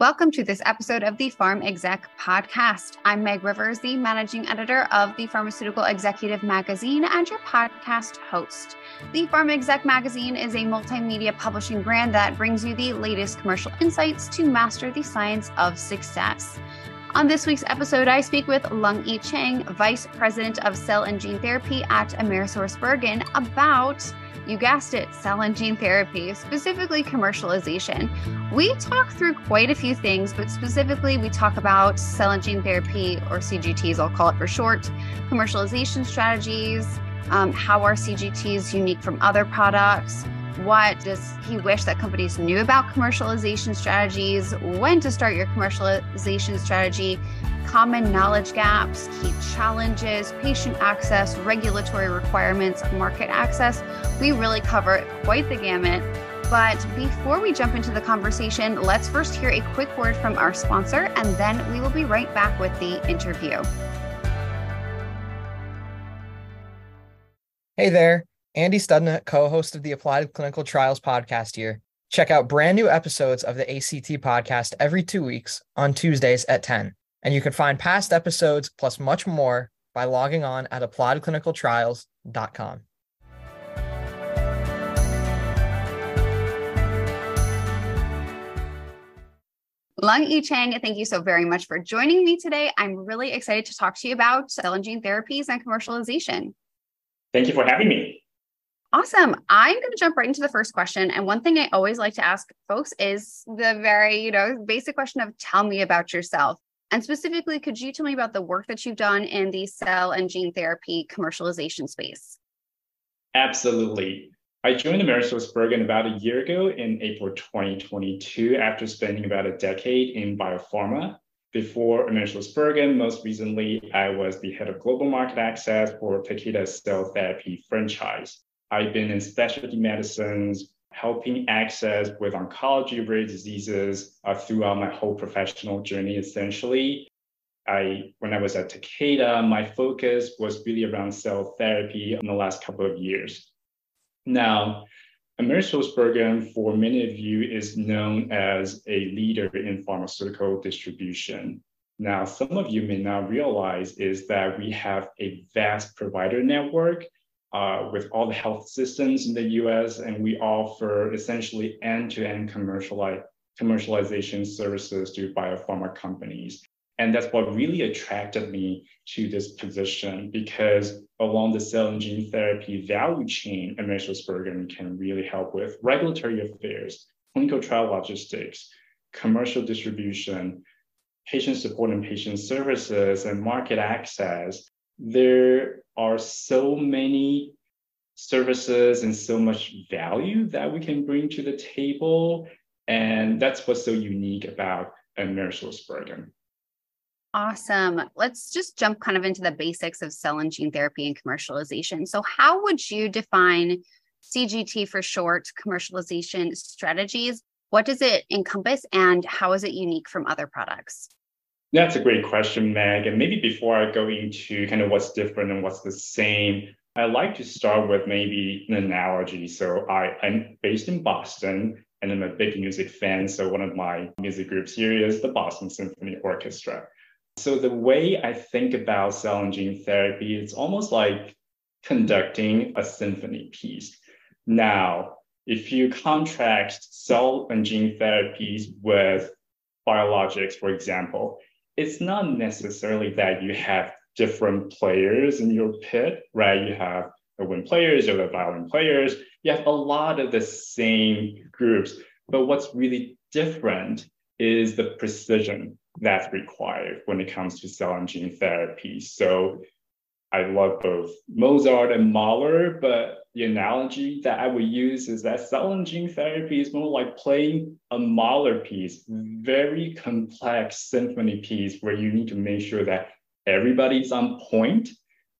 Welcome to this episode of the Pharm Exec podcast. I'm Meg Rivers, the managing editor of the Pharmaceutical Executive magazine and your podcast host. The Pharm Exec magazine is a multimedia publishing brand that brings you the latest commercial insights to master the science of success. On this week's episode, I speak with Lung-I Cheng, Vice President of Cell and Gene Therapy at AmerisourceBergen, about you guessed it, cell and gene therapy, specifically commercialization. We talk through quite a few things, but specifically, we talk about cell and gene therapy, or CGTs, I'll call it for short, commercialization strategies, um, how are CGTs unique from other products. What does he wish that companies knew about commercialization strategies? When to start your commercialization strategy? common knowledge gaps, key challenges, patient access, regulatory requirements, market access. We really cover quite the gamut. But before we jump into the conversation, let's first hear a quick word from our sponsor, and then we will be right back with the interview. Hey there, Andy Studna, co host of the Applied Clinical Trials podcast here. Check out brand new episodes of the ACT podcast every two weeks on Tuesdays at 10. And you can find past episodes plus much more by logging on at appliedclinicaltrials.com. Lung-I Cheng, thank you so very much for joining me today. I'm really excited to talk to you about cell and gene therapies and commercialization. Thank you for having me. Awesome. I'm going to jump right into the first question. And one thing I always like to ask folks is the very, you know, basic question of tell me about yourself. And specifically, could you tell me about the work that you've done in the cell and gene therapy commercialization space? Absolutely. I joined AmerisourceBergen about a year ago in April 2022 after spending about a decade in biopharma. Before AmerisourceBergen, most recently, I was the head of global market access for Takeda's cell therapy franchise. I've been in specialty medicines, helping access with oncology, rare diseases uh, throughout my whole professional journey, essentially. I, when I was at Takeda, my focus was really around cell therapy in the last couple of years. Now, AmerisourceBergen, for many of you, is known as a leader in pharmaceutical distribution. Now, some of you may not realize is that we have a vast provider network uh, with all the health systems in the US, and we offer essentially end-to-end commercialization services to biopharma companies. And that's what really attracted me to this position because along the cell and gene therapy value chain, AmerisourceBergen can really help with regulatory affairs, clinical trial logistics, commercial distribution, patient support and patient services, and market access. There are so many services and so much value that we can bring to the table. And that's what's so unique about AmerisourceBergen. Awesome. Let's just jump kind of into the basics of cell and gene therapy and commercialization. So, how would you define CGT for short commercialization strategies? What does it encompass and how is it unique from other products? That's a great question, Meg. And maybe before I go into kind of what's different and what's the same, I like to start with maybe an analogy. So I, I'm based in Boston and I'm a big music fan. So one of my music groups here is the Boston Symphony Orchestra. So the way I think about cell and gene therapy, it's almost like conducting a symphony piece. Now, if you contrast cell and gene therapies with biologics, for example, it's not necessarily that you have different players in your pit, right? You have the wind players, you have the violin players, you have a lot of the same groups. But what's really different is the precision that's required when it comes to cell and gene therapy. So I love both Mozart and Mahler, but the analogy that I would use is that cell and gene therapy is more like playing a Mahler piece, very complex symphony piece where you need to make sure that everybody's on point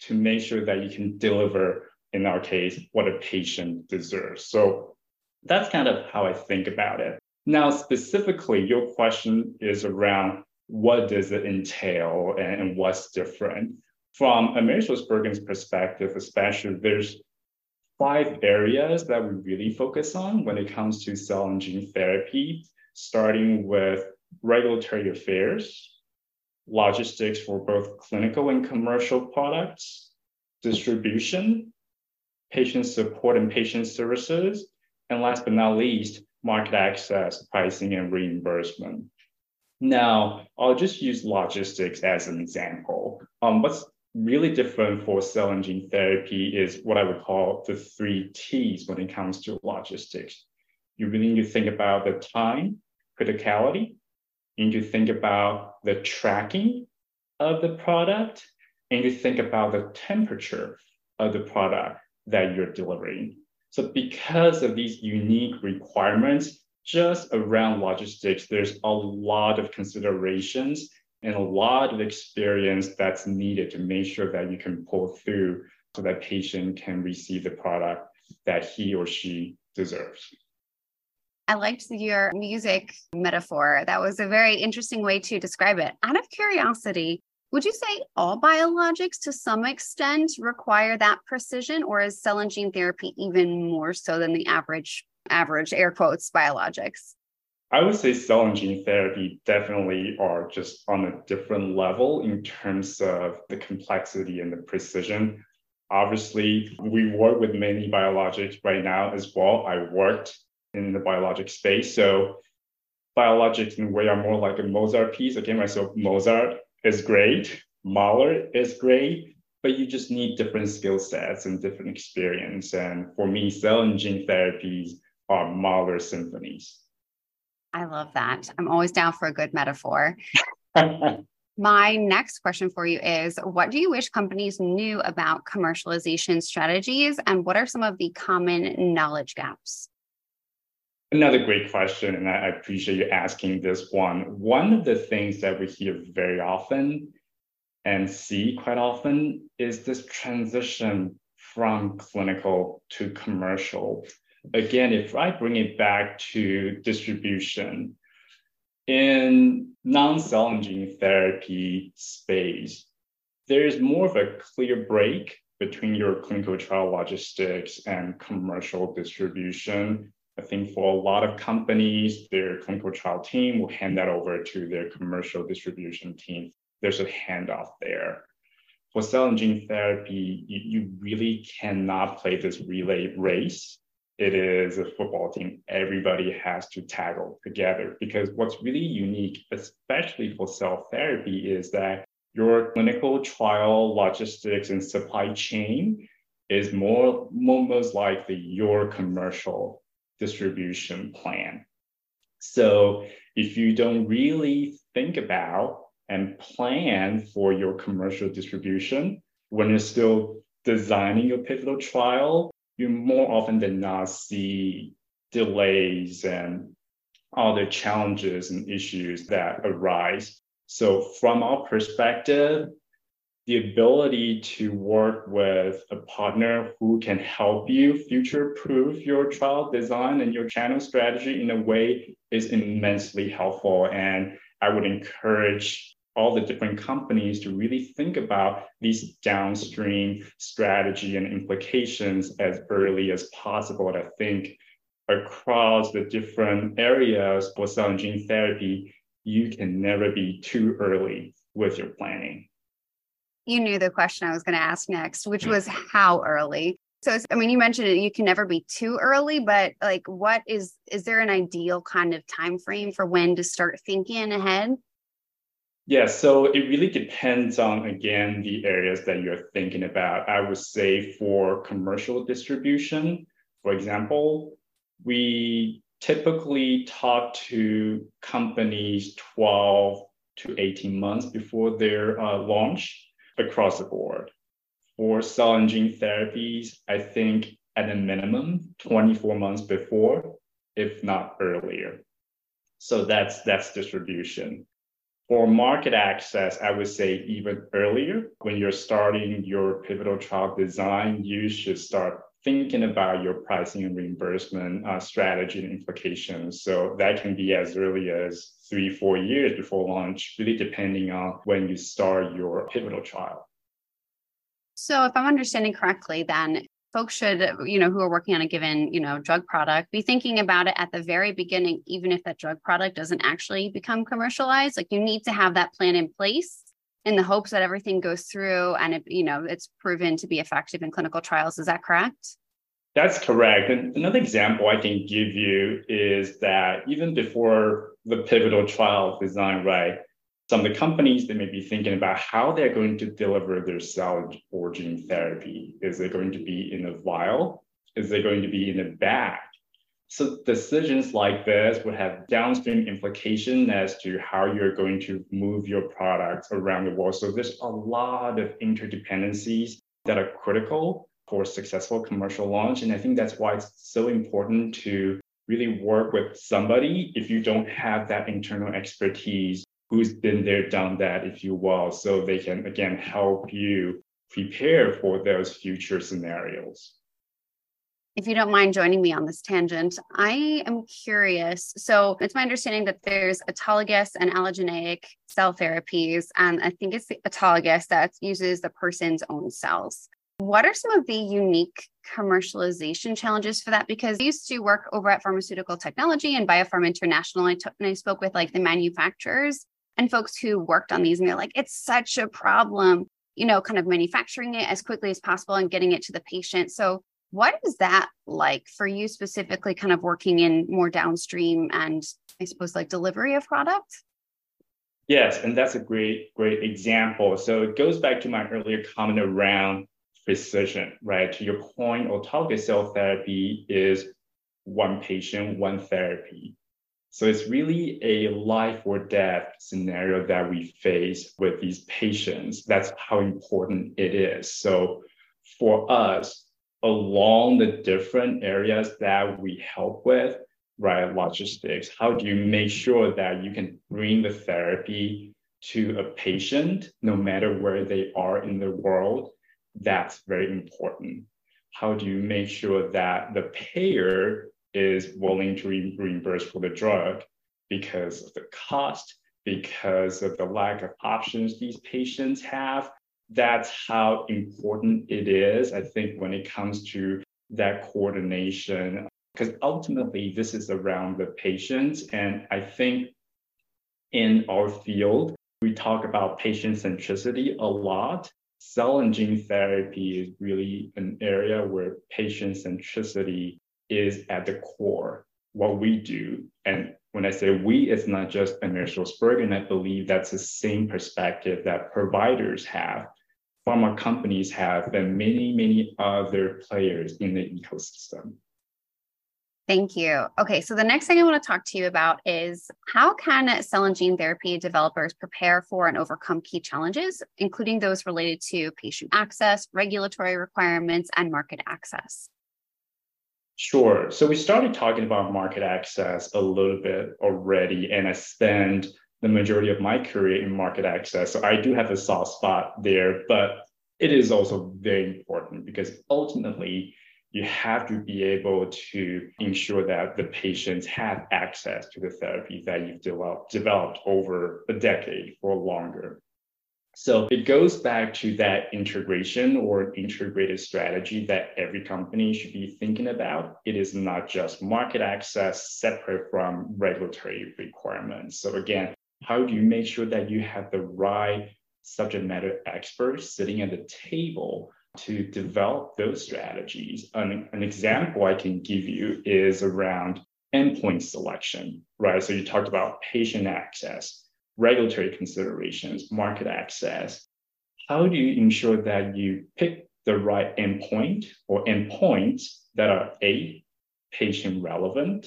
to make sure that you can deliver, in our case, what a patient deserves. So that's kind of how I think about it. Now, specifically, your question is around what does it entail and, what's different. From AmerisourceBergen's perspective, especially, there's five areas that we really focus on when it comes to cell and gene therapy, starting with regulatory affairs, logistics for both clinical and commercial products, distribution, patient support and patient services, and last but not least, market access, pricing, and reimbursement. Now, I'll just use logistics as an example. Um, what's really different for cell and gene therapy is what I would call the three T's when it comes to logistics. You really need to think about the time, criticality, you need to think about the tracking of the product, and you think about the temperature of the product that you're delivering. So because of these unique requirements, just around logistics, there's a lot of considerations and a lot of experience that's needed to make sure that you can pull through so that patient can receive the product that he or she deserves. I liked your music metaphor. That was a very interesting way to describe it. Out of curiosity, would you say all biologics to some extent require that precision, or is cell and gene therapy even more so than the average, average air quotes biologics? I would say cell and gene therapy definitely are just on a different level in terms of the complexity and the precision. Obviously, we work with many biologics right now as well. I worked in the biologic space. So biologics in a way are more like a Mozart piece. Again, myself, Mozart is great, Mahler is great, but you just need different skill sets and different experience. And for me, cell and gene therapies are Mahler symphonies. I love that. I'm always down for a good metaphor. My next question for you is What do you wish companies knew about commercialization strategies, and what are some of the common knowledge gaps? Another great question, and I appreciate you asking this one. One of the things that we hear very often and see quite often is this transition from clinical to commercial. Again, if I bring it back to distribution, in non-cell and gene therapy space, there is more of a clear break between your clinical trial logistics and commercial distribution I think for a lot of companies, their clinical trial team will hand that over to their commercial distribution team. There's a handoff there. For cell and gene therapy, you, you really cannot play this relay race. It is a football team. Everybody has to tackle together because what's really unique, especially for cell therapy, is that your clinical trial logistics and supply chain is more, more most likely your commercial distribution plan. So if you don't really think about and plan for your commercial distribution when you're still designing your pivotal trial, you more often than not see delays and other challenges and issues that arise. So from our perspective, the ability to work with a partner who can help you future proof your trial design and your channel strategy in a way is immensely helpful. And I would encourage all the different companies to really think about these downstream strategy and implications as early as possible. And I think across the different areas for cell and gene therapy, you can never be too early with your planning you knew the question I was going to ask next, which was how early. So, I mean, you mentioned it, you can never be too early, but like, what is, is there an ideal kind of time frame for when to start thinking ahead? Yeah, so it really depends on, again, the areas that you're thinking about. I would say for commercial distribution, for example, we typically talk to companies 12 to 18 months before their uh, launch across the board. For cell and gene therapies, I think at a minimum 24 months before, if not earlier. So that's that's distribution. For market access, I would say even earlier. When you're starting your pivotal trial design, you should start thinking about your pricing and reimbursement uh, strategy and implications. So that can be as early as three, four years before launch, really depending on when you start your pivotal trial. So, if I'm understanding correctly, then folks should, you know, who are working on a given, you know, drug product be thinking about it at the very beginning, even if that drug product doesn't actually become commercialized. Like you need to have that plan in place in the hopes that everything goes through and it, you know, it's proven to be effective in clinical trials. Is that correct? That's correct. And another example I can give you is that even before the pivotal trial design, right, some of the companies they may be thinking about how they're going to deliver their cell or gene therapy. Is it going to be in a vial? Is it going to be in a bag? So decisions like this would have downstream implication as to how you're going to move your products around the world. So there's a lot of interdependencies that are critical for successful commercial launch. And I think that's why it's so important to really work with somebody if you don't have that internal expertise who's been there, done that, if you will, so they can again help you prepare for those future scenarios. If you don't mind joining me on this tangent, I am curious. So, it's my understanding that there's autologous and allogeneic cell therapies, and I think it's the autologous that uses the person's own cells. What are some of the unique commercialization challenges for that? Because I used to work over at Pharmaceutical Technology and Biopharm International, and I, t- and I spoke with like the manufacturers and folks who worked on these, and they're like, it's such a problem, you know, kind of manufacturing it as quickly as possible and getting it to the patient. So, what is that like for you specifically, kind of working in more downstream and I suppose like delivery of product? Yes, and that's a great, great example. So it goes back to my earlier comment around precision, right? To your point, autologous cell therapy is one patient, one therapy. So it's really a life or death scenario that we face with these patients. That's how important it is. So for us, along the different areas that we help with, right, logistics, how do you make sure that you can bring the therapy to a patient no matter where they are in the world? That's very important. How do you make sure that the payer is willing to re- reimburse for the drug because of the cost, because of the lack of options these patients have. That's how important it is, I think, when it comes to that coordination, because ultimately this is around the patients. And I think in our field, we talk about patient centricity a lot. Cell and gene therapy is really an area where patient centricity is at the core what we do. And when I say we, it's not just AmerisourceBergen. I believe that's the same perspective that providers have, pharma companies have, and many, many other players in the ecosystem. Thank you. Okay, so the next thing I want to talk to you about is how can cell and gene therapy developers prepare for and overcome key challenges, including those related to patient access, regulatory requirements, and market access? Sure. So we started talking about market access a little bit already, and I spent the majority of my career in market access. So I do have a soft spot there, but it is also very important because ultimately you have to be able to ensure that the patients have access to the therapy that you've developed, developed over a decade or longer. So it goes back to that integration or integrated strategy that every company should be thinking about. It is not just market access separate from regulatory requirements. So again, how do you make sure that you have the right subject matter experts sitting at the table to develop those strategies? An, an example I can give you is around endpoint selection, right? So you talked about patient access regulatory considerations, market access. How do you ensure that you pick the right endpoint or endpoints that are A, patient relevant,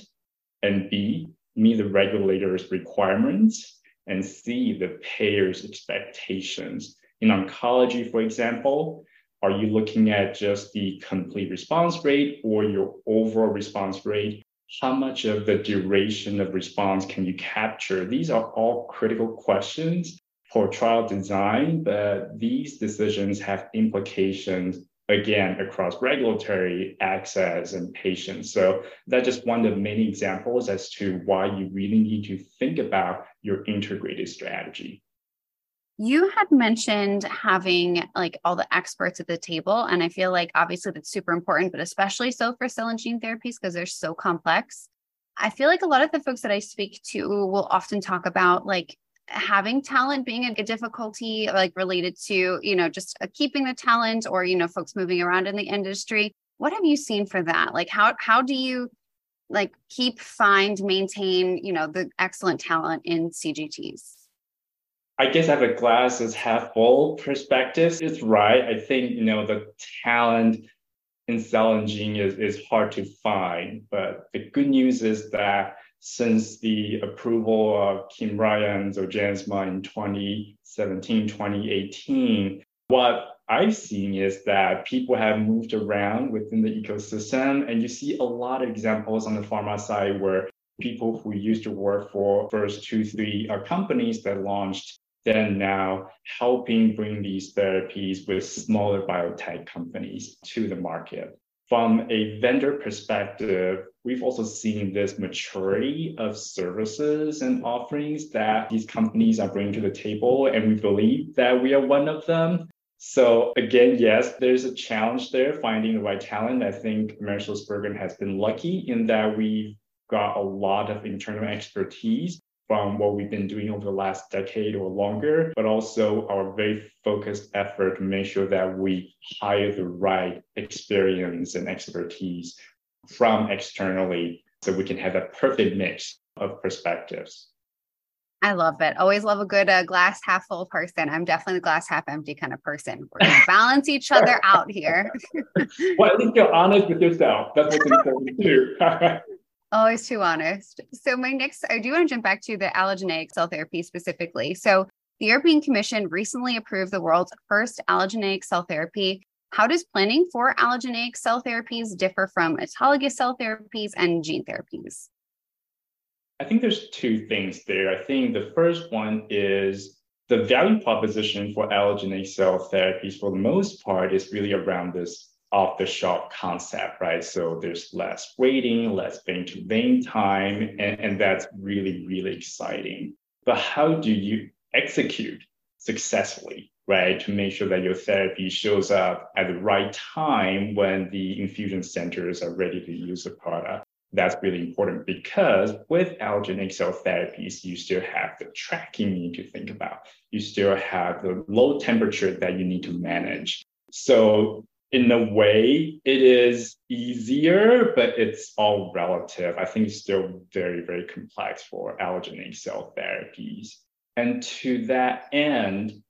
and B, meet the regulators' requirements, and C, the payer's expectations? In oncology, for example, are you looking at just the complete response rate or your overall response rate? How much of the duration of response can you capture? These are all critical questions for trial design, but these decisions have implications again across regulatory access and patients. So that's just one of many examples as to why you really need to think about your integrated strategy. You had mentioned having like all the experts at the table. And I feel like obviously that's super important, but especially so for cell and gene therapies because they're so complex. I feel like a lot of the folks that I speak to will often talk about like having talent being a, difficulty like related to you know just uh, keeping the talent or you know folks moving around in the industry what have you seen for that like how how do you like keep find maintain you know the excellent talent in cgts i guess i have a glass is half full perspective. It's right. I think you know the talent in cell and gene is, is hard to find but the good news is that since the approval of Kymriah and Zolgensma in 2017, 2018, what I've seen is that people have moved around within the ecosystem, and you see a lot of examples on the pharma side where people who used to work for first two, three companies that launched, then now helping bring these therapies with smaller biotech companies to the market from a vendor perspective, we've also seen this maturity of services and offerings that these companies are bringing to the table, and we believe that we are one of them. So again, yes, there's a challenge there finding the right talent. I think AmerisourceBergen has been lucky in that we've got a lot of internal expertise from what we've been doing over the last decade or longer, but also our very focused effort to make sure that we hire the right experience and expertise from externally so we can have a perfect mix of perspectives. I love it. Always love a good uh, glass half full person. I'm definitely the glass half empty kind of person. We're going to balance each other out here. well, at least you're honest with yourself. That's what's important too. Always too honest. So, my next, I do want to jump back to the allogeneic cell therapy specifically. So, the European Commission recently approved the world's first allogeneic cell therapy. How does planning for allogeneic cell therapies differ from autologous cell therapies and gene therapies? I think there's two things there. I think the first one is the value proposition for allogeneic cell therapies, for the most part, is really around this off the shelf concept, right? So there's less waiting, less vein to vein time, and, and that's really, really exciting. But how do you execute successfully, right? To make sure that your therapy shows up at the right time when the infusion centers are ready to use the product. That's really important because with allogeneic cell therapies, you still have the tracking you need to think about. You still have the low temperature that you need to manage. So in a way, it is easier, but it's all relative. I think it's still very, very complex for allogeneic cell therapies. And to that end,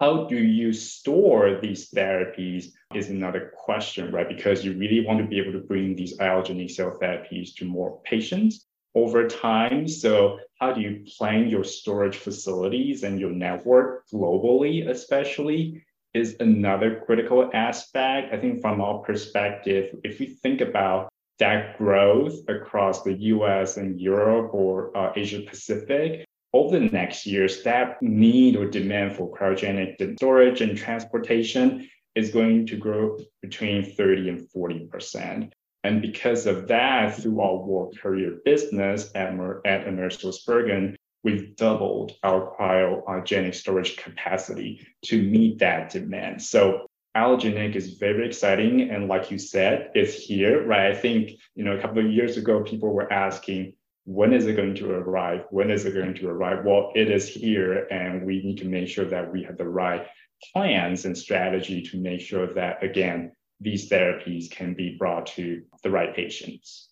how do you store these therapies is another question, right? Because you really want to be able to bring these allogeneic cell therapies to more patients over time. So, how do you plan your storage facilities and your network globally, especially? Is another critical aspect. I think from our perspective, if we think about that growth across the US and Europe or uh, Asia Pacific, over the next years, that need or demand for cryogenic storage and transportation is going to grow between 30 and 40%. And because of that, through our world courier business at, Mer- at AmerisourceBergen, we've doubled our cryogenic storage capacity to meet that demand. So allogeneic is very exciting. And like you said, it's here, right? I think, you know, a couple of years ago, people were asking, when is it going to arrive? When is it going to arrive? Well, it is here, and we need to make sure that we have the right plans and strategy to make sure that, again, these therapies can be brought to the right patients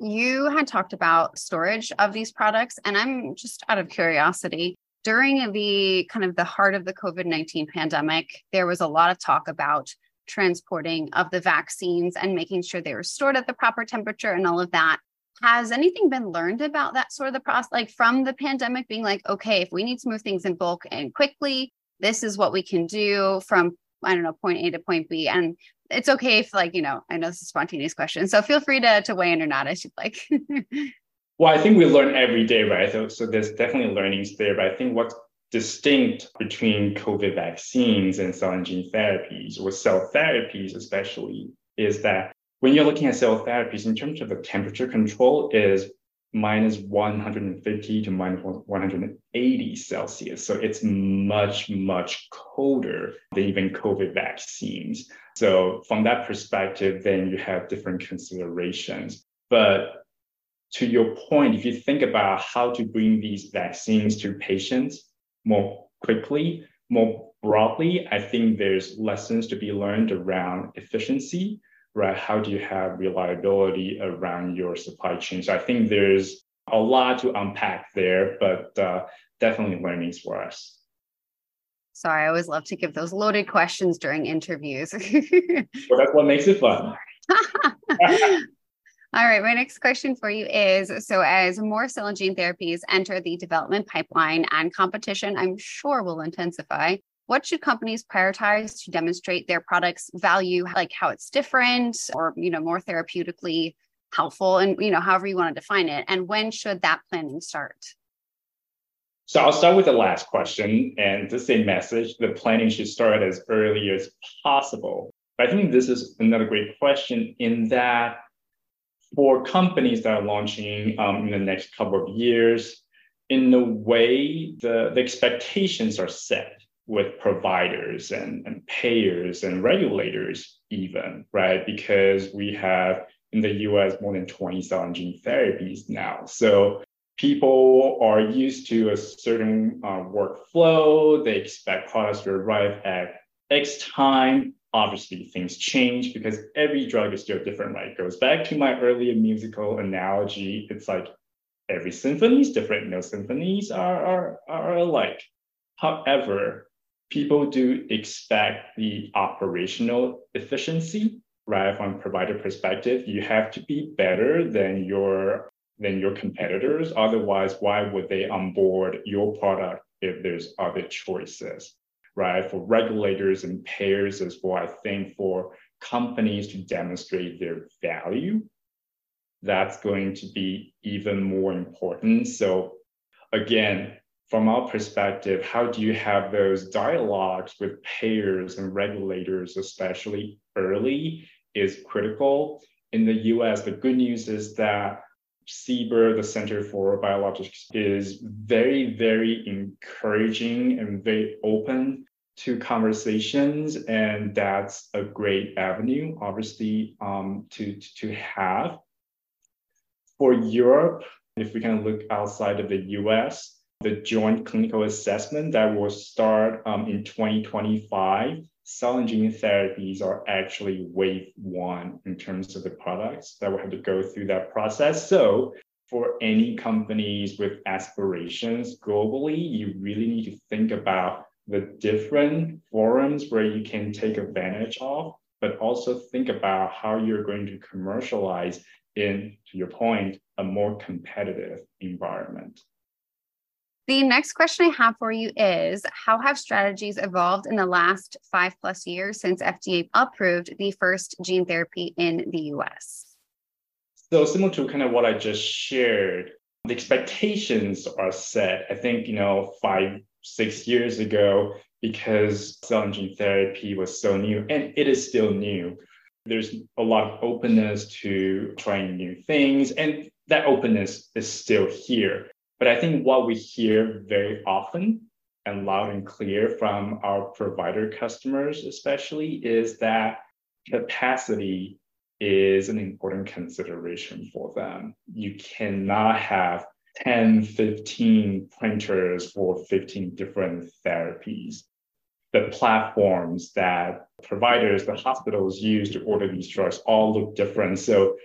you had talked about storage of these products, and I'm just out of curiosity. During the kind of the heart of the COVID 19 pandemic, there was a lot of talk about transporting of the vaccines and making sure they were stored at the proper temperature and all of that. Has anything been learned about that sort of the process, like from the pandemic being like, okay, if we need to move things in bulk and quickly, this is what we can do from I don't know, point A to point B. And it's okay if like, you know, I know this is a spontaneous question. So feel free to to weigh in or not as you'd like. well, I think we learn every day, right? So, so there's definitely learnings there. But I think what's distinct between COVID vaccines and cell and gene therapies, or cell therapies especially, is that when you're looking at cell therapies in terms of the temperature control is minus 150 to minus 180 Celsius. So it's much, much colder than even COVID vaccines. So from that perspective, then you have different considerations. But to your point, if you think about how to bring these vaccines to patients more quickly, more broadly, I think there's lessons to be learned around efficiency, right? How do you have reliability around your supply chain? So I think there's a lot to unpack there, but uh, definitely learnings for us. Sorry, I always love to give those loaded questions during interviews. well, that's what makes it fun. All right, my next question for you is so as more cell and gene therapies enter the development pipeline and competition, I'm sure will intensify. What should companies prioritize to demonstrate their product's value, like how it's different or you know more therapeutically helpful and you know however you want to define it and when should that planning start? So I'll start with the last question and the same message. The planning should start as early as possible. I think this is another great question in that for companies that are launching um, in the next couple of years, in a way, the, the expectations are set with providers and, and payers and regulators, even, right? Because we have in the US more than 20 cell and gene therapies now. So people are used to a certain uh, workflow, they expect products to arrive at X time obviously things change because every drug is still different, right? It goes back to my earlier musical analogy. It's like every symphony is different. No symphonies are, are, are alike. However, people do expect the operational efficiency, right? From provider perspective, you have to be better than your than your competitors. Otherwise, why would they onboard your product if there's other choices? right? For regulators and payers as well, I think for companies to demonstrate their value, that's going to be even more important. So again, from our perspective, how do you have those dialogues with payers and regulators, especially early, is critical. In the US, the good news is that CBER, the Center for Biologics, is very, very encouraging and very open to conversations, and that's a great avenue, obviously, um, to, to have. For Europe, if we can look outside of the US, the joint clinical assessment that will start um, in 2025 cell and gene therapies are actually wave one in terms of the products that will have to go through that process. So for any companies with aspirations globally, you really need to think about the different forums where you can take advantage of, but also think about how you're going to commercialize in, to your point, a more competitive environment. The next question I have for you is How have strategies evolved in the last five plus years since FDA approved the first gene therapy in the US? So, similar to kind of what I just shared, the expectations are set. I think, you know, five, six years ago, because cell and gene therapy was so new, and it is still new. There's a lot of openness to trying new things, and that openness is still here. But I think what we hear very often and loud and clear from our provider customers, especially, is that capacity is an important consideration for them. You cannot have 10, 15 printers for 15 different therapies. The platforms that providers, the hospitals use to order these drugs all look different. So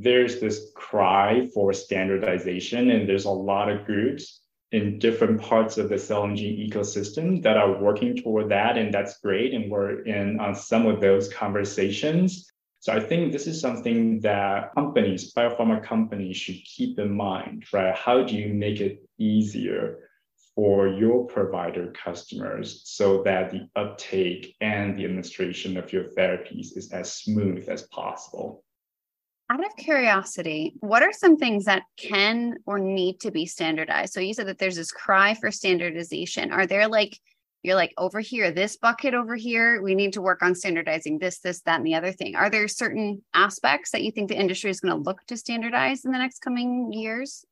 there's this cry for standardization, and there's a lot of groups in different parts of the cell and gene ecosystem that are working toward that, and that's great. And we're in on some of those conversations. So I think this is something that companies, biopharma companies, should keep in mind, right? How do you make it easier for your provider customers so that the uptake and the administration of your therapies is as smooth as possible? Out of curiosity, what are some things that can or need to be standardized? So you said that there's this cry for standardization. Are there like you're like over here, this bucket over here, we need to work on standardizing this, this, that, and the other thing. Are there certain aspects that you think the industry is going to look to standardize in the next coming years?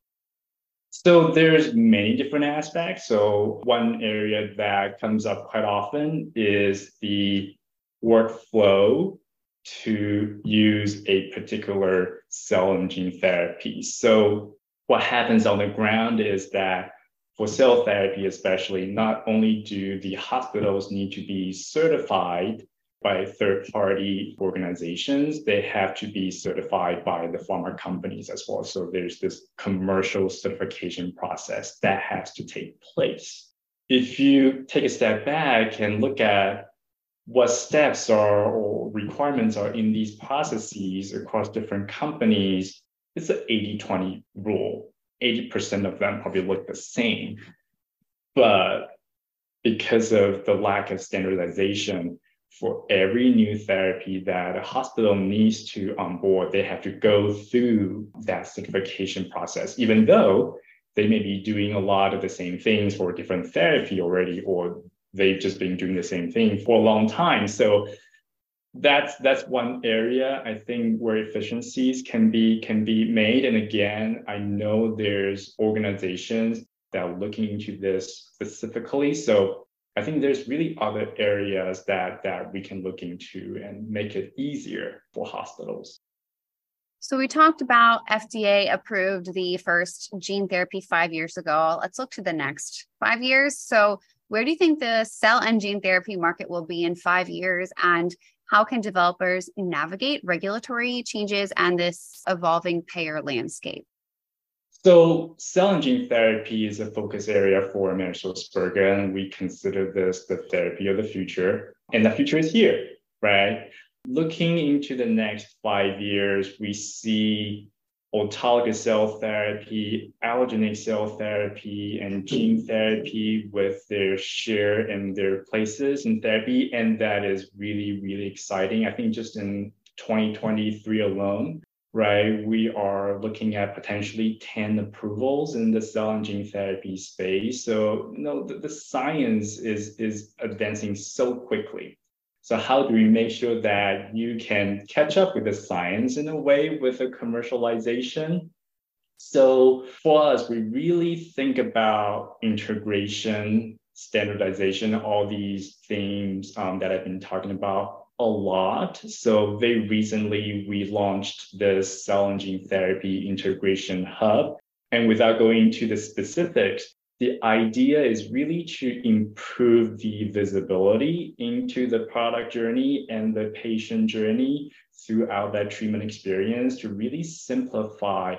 So there's many different aspects. So one area that comes up quite often is the workflow to use a particular cell and gene therapy. So what happens on the ground is that for cell therapy, especially, not only do the hospitals need to be certified by third party organizations, they have to be certified by the pharma companies as well. So there's this commercial certification process that has to take place. If you take a step back and look at what steps are or requirements are in these processes across different companies, it's an 80 20 rule. 80% of them probably look the same. But because of the lack of standardization, for every new therapy that a hospital needs to onboard, they have to go through that certification process, even though they may be doing a lot of the same things for a different therapy already, or they've just been doing the same thing for a long time. So that's that's one area I think where efficiencies can be can be made. And again, I know there's organizations that are looking into this specifically. So I think there's really other areas that that we can look into and make it easier for hospitals. So we talked about FDA approved the first gene therapy five years ago. Let's look to the next five years. So where do you think the cell and gene therapy market will be in five years? And how can developers navigate regulatory changes and this evolving payer landscape? So, cell and gene therapy is a focus area for AmerisourceBergen. We consider this the therapy of the future, and the future is here, right? Looking into the next five years, we see autologous cell therapy, allogeneic cell therapy, and gene therapy with their share and their places in therapy. And that is really, really exciting. I think just in 2023 alone, right, we are looking at potentially 10 approvals in the cell and gene therapy space. So, you know, the, the science is, is advancing so quickly. So how do we make sure that you can catch up with the science in a way with a commercialization? So for us, we really think about integration, standardization, all these themes um, that I've been talking about a lot. So very recently, we launched this cell and gene therapy integration hub. And without going into the specifics, the idea is really to improve the visibility into the product journey and the patient journey throughout that treatment experience to really simplify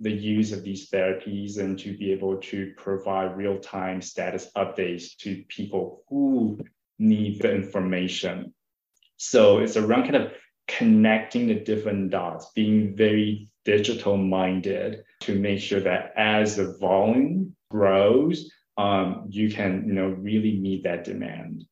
the use of these therapies and to be able to provide real-time status updates to people who need the information. So it's around kind of connecting the different dots, being very digital minded to make sure that as the volume grows, um, you can you know really meet that demand.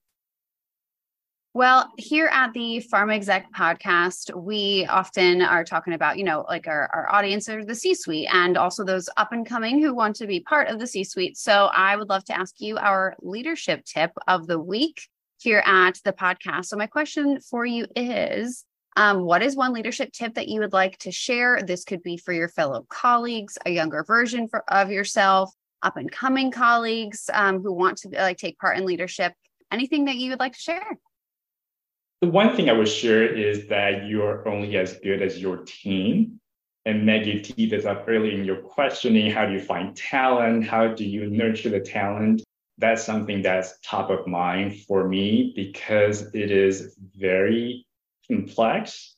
Well, here at the Pharma Exec podcast, we often are talking about, you know, like our, our audience or the C suite and also those up and coming who want to be part of the C suite. So I would love to ask you our leadership tip of the week here at the podcast. So my question for you is um, what is one leadership tip that you would like to share? This could be for your fellow colleagues, a younger version for, of yourself, up and coming colleagues um, who want to like take part in leadership. Anything that you would like to share? The one thing I would share is that you are only as good as your team. And Maggie teed this up early in your questioning. How do you find talent? How do you nurture the talent? That's something that's top of mind for me because it is very complex,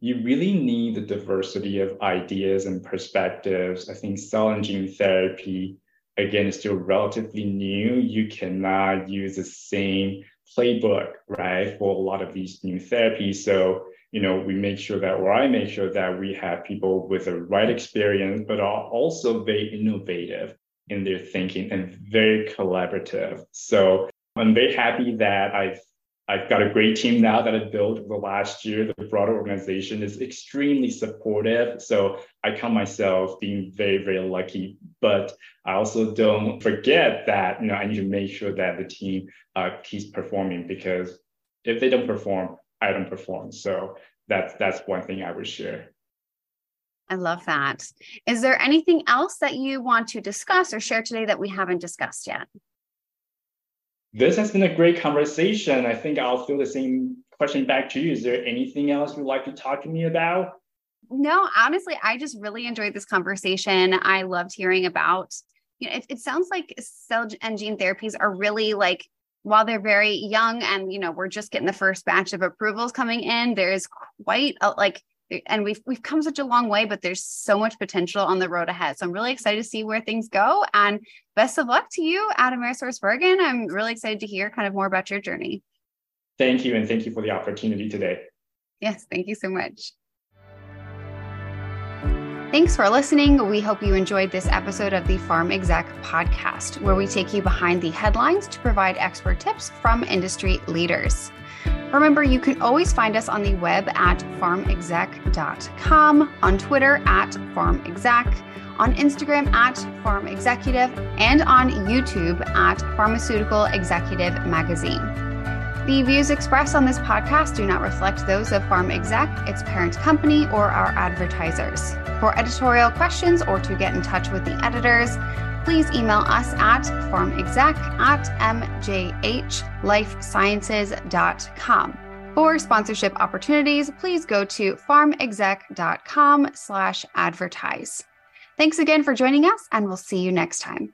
you really need the diversity of ideas and perspectives. I think cell and gene therapy, again, is still relatively new. You cannot use the same playbook, right, for a lot of these new therapies. So, you know, we make sure that, or I make sure that we have people with the right experience, but are also very innovative in their thinking and very collaborative. So I'm very happy that I've I've got a great team now that I built over the last year. The broader organization is extremely supportive. So I count myself being very, very lucky. But I also don't forget that you know I need to make sure that the team uh, keeps performing because if they don't perform, I don't perform. So that's that's one thing I would share. I love that. Is there anything else that you want to discuss or share today that we haven't discussed yet? This has been a great conversation. I think I'll throw the same question back to you. Is there anything else you'd like to talk to me about? No, honestly, I just really enjoyed this conversation. I loved hearing about, you know, it, it sounds like cell and gene therapies are really like, while they're very young and, you know, we're just getting the first batch of approvals coming in, there's quite a, like, and we've we've come such a long way, but there's so much potential on the road ahead. So I'm really excited to see where things go. And best of luck to you at AmerisourceBergen. I'm really excited to hear kind of more about your journey. Thank you, and thank you for the opportunity today. Yes, thank you so much. Thanks for listening. We hope you enjoyed this episode of the Pharm Exec podcast, where we take you behind the headlines to provide expert tips from industry leaders. Remember, you can always find us on the web at pharmexec.com, on Twitter at pharmexec, on Instagram at pharmexecutive, and on YouTube at Pharmaceutical Executive Magazine. The views expressed on this podcast do not reflect those of Pharm Exec, its parent company, or our advertisers. For editorial questions or to get in touch with the editors, please email us at pharmexec at mjhlifesciences.com. For sponsorship opportunities, please go to pharmexec.com slash advertise. Thanks again for joining us, and we'll see you next time.